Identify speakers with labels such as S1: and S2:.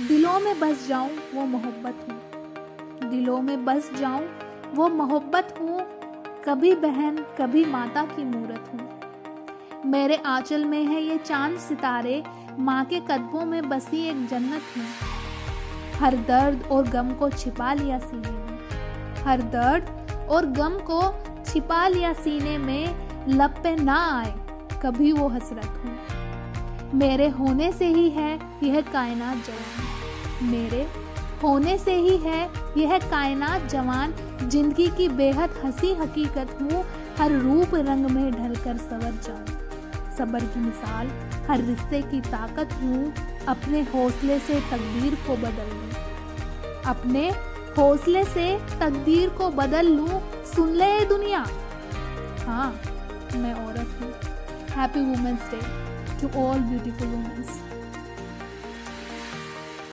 S1: दिलों में बस जाऊँ, वो मोहब्बत हूँ। दिलों में बस जाऊँ, वो मोहब्बत हूँ। कभी बहन, कभी माता की मूरत हूँ। मेरे आंचल में है ये चाँद सितारे, माँ के कदमों में बसी एक जन्नत हूँ। हर दर्द और गम को छिपा लिया सीने में। हर दर्द और गम को छिपा लिया सीने में, लब पे ना आए, कभी वो हसरत हूँ। मेरे होने से ही है यह कायनात जवान। मेरे होने से ही है यह कायनात जवान, ज़िंदगी की बेहद हँसी हकीकत हूँ, हर रूप रंग में ढलकर सवर जाऊँ सबर की मिसाल, हर रिश्ते की ताकत हूँ, अपने हौसले से तकदीर को बदल लूँ। अपने हौसले से तकदीर को बदल लूँ, सुन ले दुनिया। हाँ मैं औरत हूँ। Happy women's day to all beautiful women.